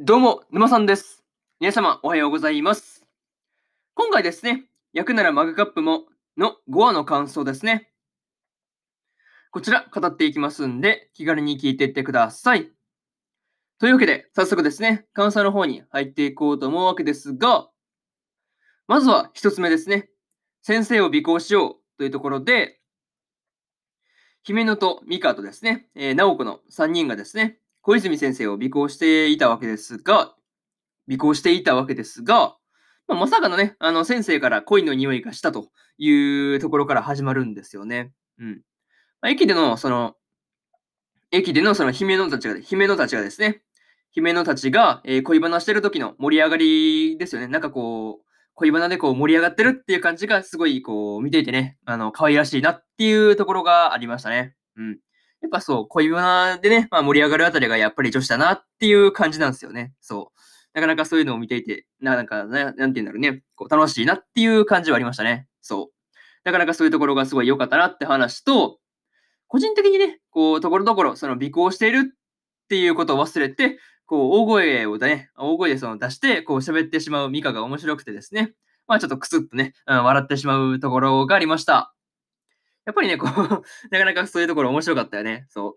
どうも、沼さんです。皆様、おはようございます。今回ですね、焼くならマグカップもの5話の感想ですね。こちら、語っていきますんで、気軽に聞いていってください。というわけで、早速ですね、感想の方に入っていこうと思うわけですが、まずは一つ目ですね。先生を尾行しようというところで、姫野とミカとですね、えー、直子の3人がですね、小泉先生を尾行していたわけですが、尾行していたわけですが、まあ、まさかのね、あの先生から恋の匂いがしたというところから始まるんですよね。うん。まあ、駅での、その、駅でのその姫野たちが、姫野たちがですね、姫野たちが、えー、恋バナしてる時の盛り上がりですよね。なんかこう、恋バナでこう盛り上がってるっていう感じがすごいこう見ていてね、あの、可愛らしいなっていうところがありましたね。うん。やっぱそう、恋バナでね、まあ盛り上がるあたりがやっぱり女子だなっていう感じなんですよね。そう。なかなかそういうのを見ていて、なんか、なんて言うんだろうね、こう楽しいなっていう感じはありましたね。そう。なかなかそういうところがすごい良かったなって話と、個人的にね、こう、ところどころ、その尾行しているっていうことを忘れて、こう、大声をね、大声でその出して、こう喋ってしまうミカが面白くてですね、まあちょっとクスッとね、うん、笑ってしまうところがありました。やっぱりね、こう、なかなかそういうところ面白かったよね。そ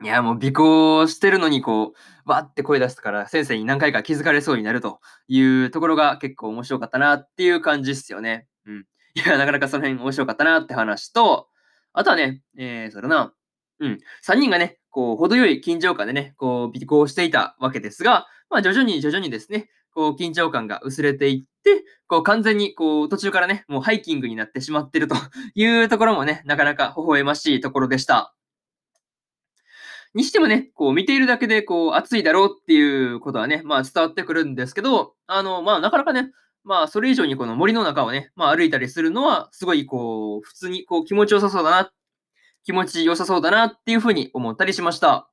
う。いや、もう尾行してるのに、こう、わって声出すから、先生に何回か気づかれそうになるというところが結構面白かったなっていう感じっすよね。うん。いや、なかなかその辺面白かったなって話と、あとはね、えー、それな、うん。3人がね、こう、程よい緊張感でね、こう、尾行していたわけですが、まあ、徐々に徐々にですね、こう、緊張感が薄れていって、こう、完全に、こう、途中からね、もうハイキングになってしまってるというところもね、なかなか微笑ましいところでした。にしてもね、こう、見ているだけで、こう、暑いだろうっていうことはね、まあ、伝わってくるんですけど、あの、まあ、なかなかね、まあ、それ以上にこの森の中をね、まあ、歩いたりするのは、すごい、こう、普通に、こう、気持ちよさそうだな、気持ちよさそうだなっていうふうに思ったりしました。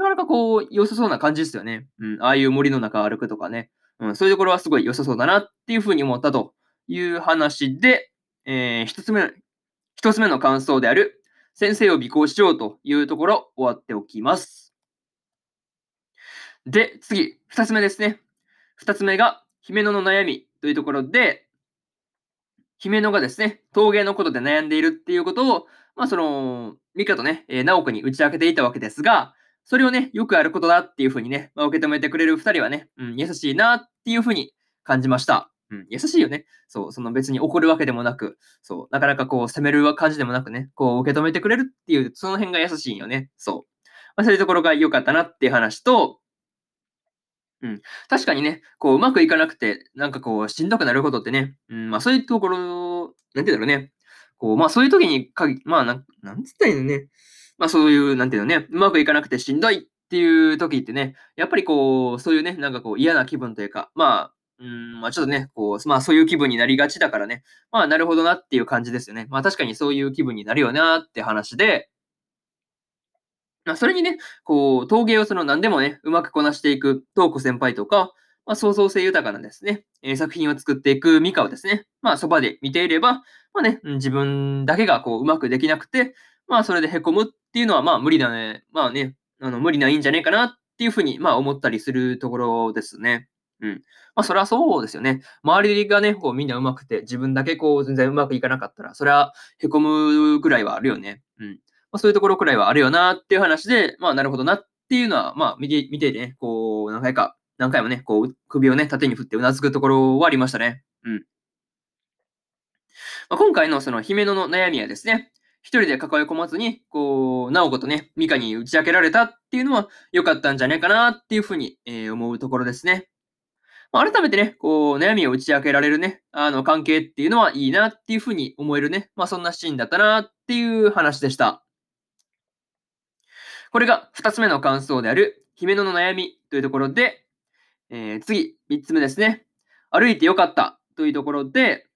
なかなかこう、良さそうな感じですよね。うん、ああいう森の中歩くとかね。うん、そういうところはすごい良さそうだなっていうふうに思ったという話で、えー、一つ目、一つ目の感想である、先生を尾行しようというところ、終わっておきます。で、次、二つ目ですね。二つ目が、姫野の悩みというところで、姫野がですね、陶芸のことで悩んでいるっていうことを、まあその、ミカとね、えー、直子に打ち明けていたわけですが、それをね、よくあることだっていうふうにね、まあ、受け止めてくれる二人はね、うん、優しいなっっていうふうに感じました。うん、優しいよね。そう、その別に怒るわけでもなく、そう、なかなかこう責める感じでもなくね、こう受け止めてくれるっていう、その辺が優しいよね。そう。まあ、そういうところが良かったなっていう話と、うん、確かにね、こううまくいかなくて、なんかこうしんどくなることってね、うん、まあそういうところ、なんていうんだろうね、こう、まあそういう時にかぎ、まあなん、なんつったらいいのね、まあそういう、なんていうのね、うまくいかなくてしんどいっっていう時ってね、やっぱりこう、そういうね、なんかこう嫌な気分というか、まあ、うん、まあちょっとね、こう、まあそういう気分になりがちだからね、まあなるほどなっていう感じですよね。まあ確かにそういう気分になるよなって話で、まあそれにね、こう、陶芸をその何でもね、うまくこなしていく東子先輩とか、まあ創造性豊かなですね、えー、作品を作っていくミカをですね、まあそばで見ていれば、まあね、自分だけがこううまくできなくて、まあそれで凹むっていうのはまあ無理だね。まあね、あの無理ないんじゃねえかなっていうふうにまあ思ったりするところですね。うん。まあそれはそうですよね。周りがね、こうみんな上手くて自分だけこう全然うまくいかなかったら、それは凹むぐらいはあるよね。うん。まあそういうところくらいはあるよなっていう話で、まあなるほどなっていうのは、まあ見て、見てね、こう何回か、何回もね、こう首をね、縦に振ってうなずくところはありましたね。うん。まあ、今回のその姫野の悩みはですね、一人で抱え込まずに、こう、直子とね、ミカに打ち明けられたっていうのは良かったんじゃないかなっていうふうに、えー、思うところですね。まあ、改めてね、こう、悩みを打ち明けられるね、あの、関係っていうのはいいなっていうふうに思えるね、まあ、そんなシーンだったなっていう話でした。これが二つ目の感想である、姫野の悩みというところで、えー、次、三つ目ですね。歩いてよかったというところで、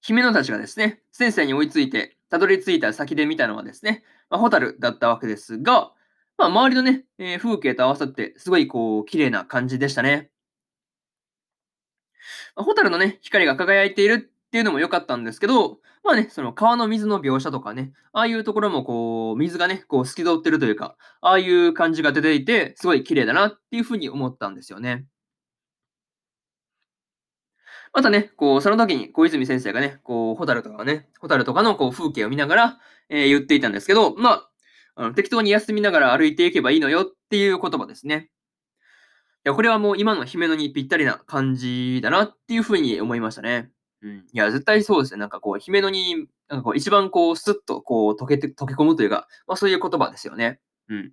姫野たちがですね、先生に追いついて、たどり着いた先で見たのはですね、まあ、ホタルだったわけですが、まあ、周りのね、えー、風景と合わさって、すごいこう、綺麗な感じでしたね。まあ、ホタルのね、光が輝いているっていうのも良かったんですけど、まあね、その川の水の描写とかね、ああいうところもこう、水がね、こう透き通ってるというか、ああいう感じが出ていて、すごい綺麗だなっていうふうに思ったんですよね。またね、こう、その時に小泉先生がね、こう、ホタルとかね、ホタルとかのこう風景を見ながら、えー、言っていたんですけど、まあ、あの適当に休みながら歩いていけばいいのよっていう言葉ですね。いや、これはもう今の姫野にぴったりな感じだなっていうふうに思いましたね。うん。いや、絶対そうですね。なんかこう、姫野に、なんかこう、一番こう、スッとこう、溶けて、溶け込むというか、まあそういう言葉ですよね。うん。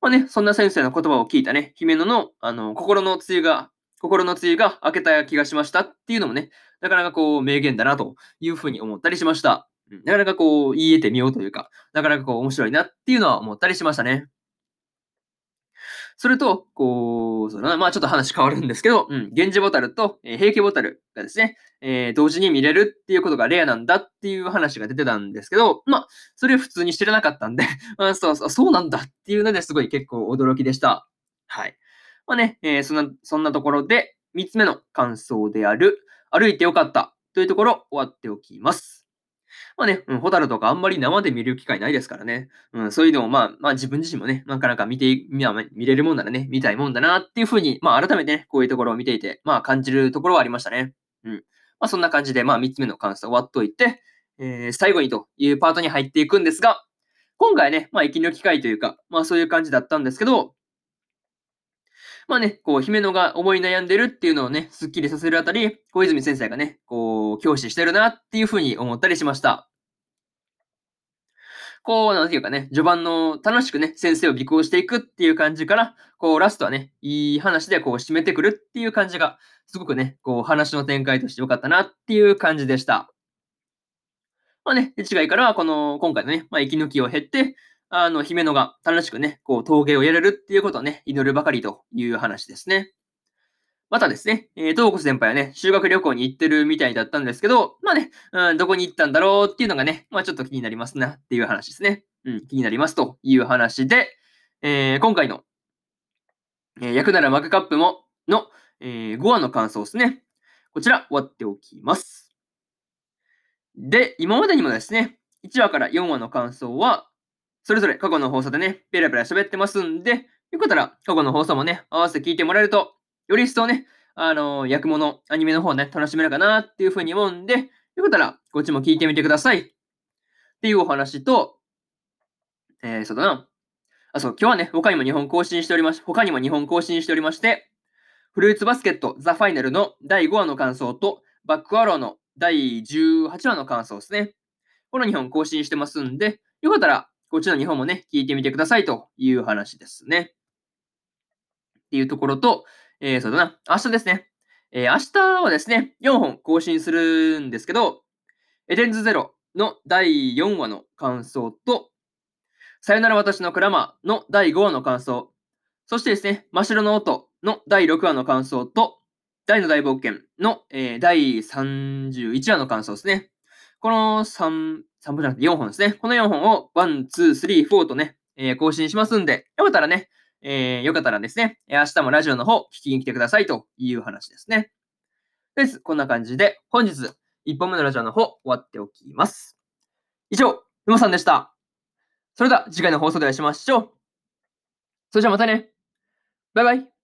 まあね、そんな先生の言葉を聞いたね、姫野の、あの、心の梅雨が心の梅雨が明けた気がしましたっていうのもね、なかなかこう名言だなというふうに思ったりしました。なかなかこう言い得てみようというか、なかなかこう面白いなっていうのは思ったりしましたね。それと、こう、そのまあちょっと話変わるんですけど、うん、源氏ボタルと、え、平家ボタルがですね、えー、同時に見れるっていうことがレアなんだっていう話が出てたんですけど、まあ、それを普通に知らなかったんで、あそうそう、そうなんだっていうのですごい結構驚きでした。はい。まあね、えー、そんな、そんなところで、3つ目の感想である、歩いてよかったというところ、終わっておきます。まあね、うん、ホタルとかあんまり生で見る機会ないですからね。うん、そういうのを、まあ、まあ自分自身もね、なかなか見て、見見れるもんならね、見たいもんだなっていうふうに、まあ改めてね、こういうところを見ていて、まあ感じるところはありましたね。うん。まあそんな感じで、まあ3つ目の感想終わっといて、えー、最後にというパートに入っていくんですが、今回ね、まあ息の機会というか、まあそういう感じだったんですけど、まあね、こう、姫野が思い悩んでるっていうのをね、スッキリさせるあたり、小泉先生がね、こう、教師してるなっていうふうに思ったりしました。こう、なんていうかね、序盤の楽しくね、先生を尾行していくっていう感じから、こう、ラストはね、いい話でこう、締めてくるっていう感じが、すごくね、こう、話の展開として良かったなっていう感じでした。まあね、違いからは、この、今回のね、まあ、息抜きを経って、あの、姫野が楽しくね、こう、陶芸をやれるっていうことをね、祈るばかりという話ですね。またですね、えー、東国先輩はね、修学旅行に行ってるみたいだったんですけど、まあね、うん、どこに行ったんだろうっていうのがね、まあちょっと気になりますなっていう話ですね。うん、気になりますという話で、えー、今回の、えー、役ならマグカップもの、えー、5話の感想ですね。こちら終わっておきます。で、今までにもですね、1話から4話の感想は、それぞれ過去の放送でね、ペラペラ喋ってますんで、よかったら過去の放送もね、合わせて聞いてもらえると、より一層ね、あのー、役物、アニメの方ね、楽しめるかなっていうふうに思うんで、よかったらこっちも聞いてみてください。っていうお話と、えー、そうだな。あ、そう、今日はね、他にも日本更新しておりまし、他にも日本更新しておりまして、フルーツバスケットザ・ファイナルの第5話の感想と、バックアローの第18話の感想ですね。この2本更新してますんで、よかったらこっちの日本もね、聞いてみてくださいという話ですね。っていうところと、えー、そうだな、明日ですね。えー、明日はですね、4本更新するんですけど、エデンズゼロの第4話の感想と、さよなら私のクラマーの第5話の感想、そしてですね、真っ白の音の第6話の感想と、大の大冒険の、えー、第31話の感想ですね。この3、3本じゃなくて4本ですね。この4本を1、2、3、4とね、えー、更新しますんで、よかったらね、えー、よかったらですね、明日もラジオの方聞きに来てくださいという話ですね。です。こんな感じで、本日1本目のラジオの方終わっておきます。以上、ふもさんでした。それでは次回の放送でお会いしましょう。それじゃあまたね。バイバイ。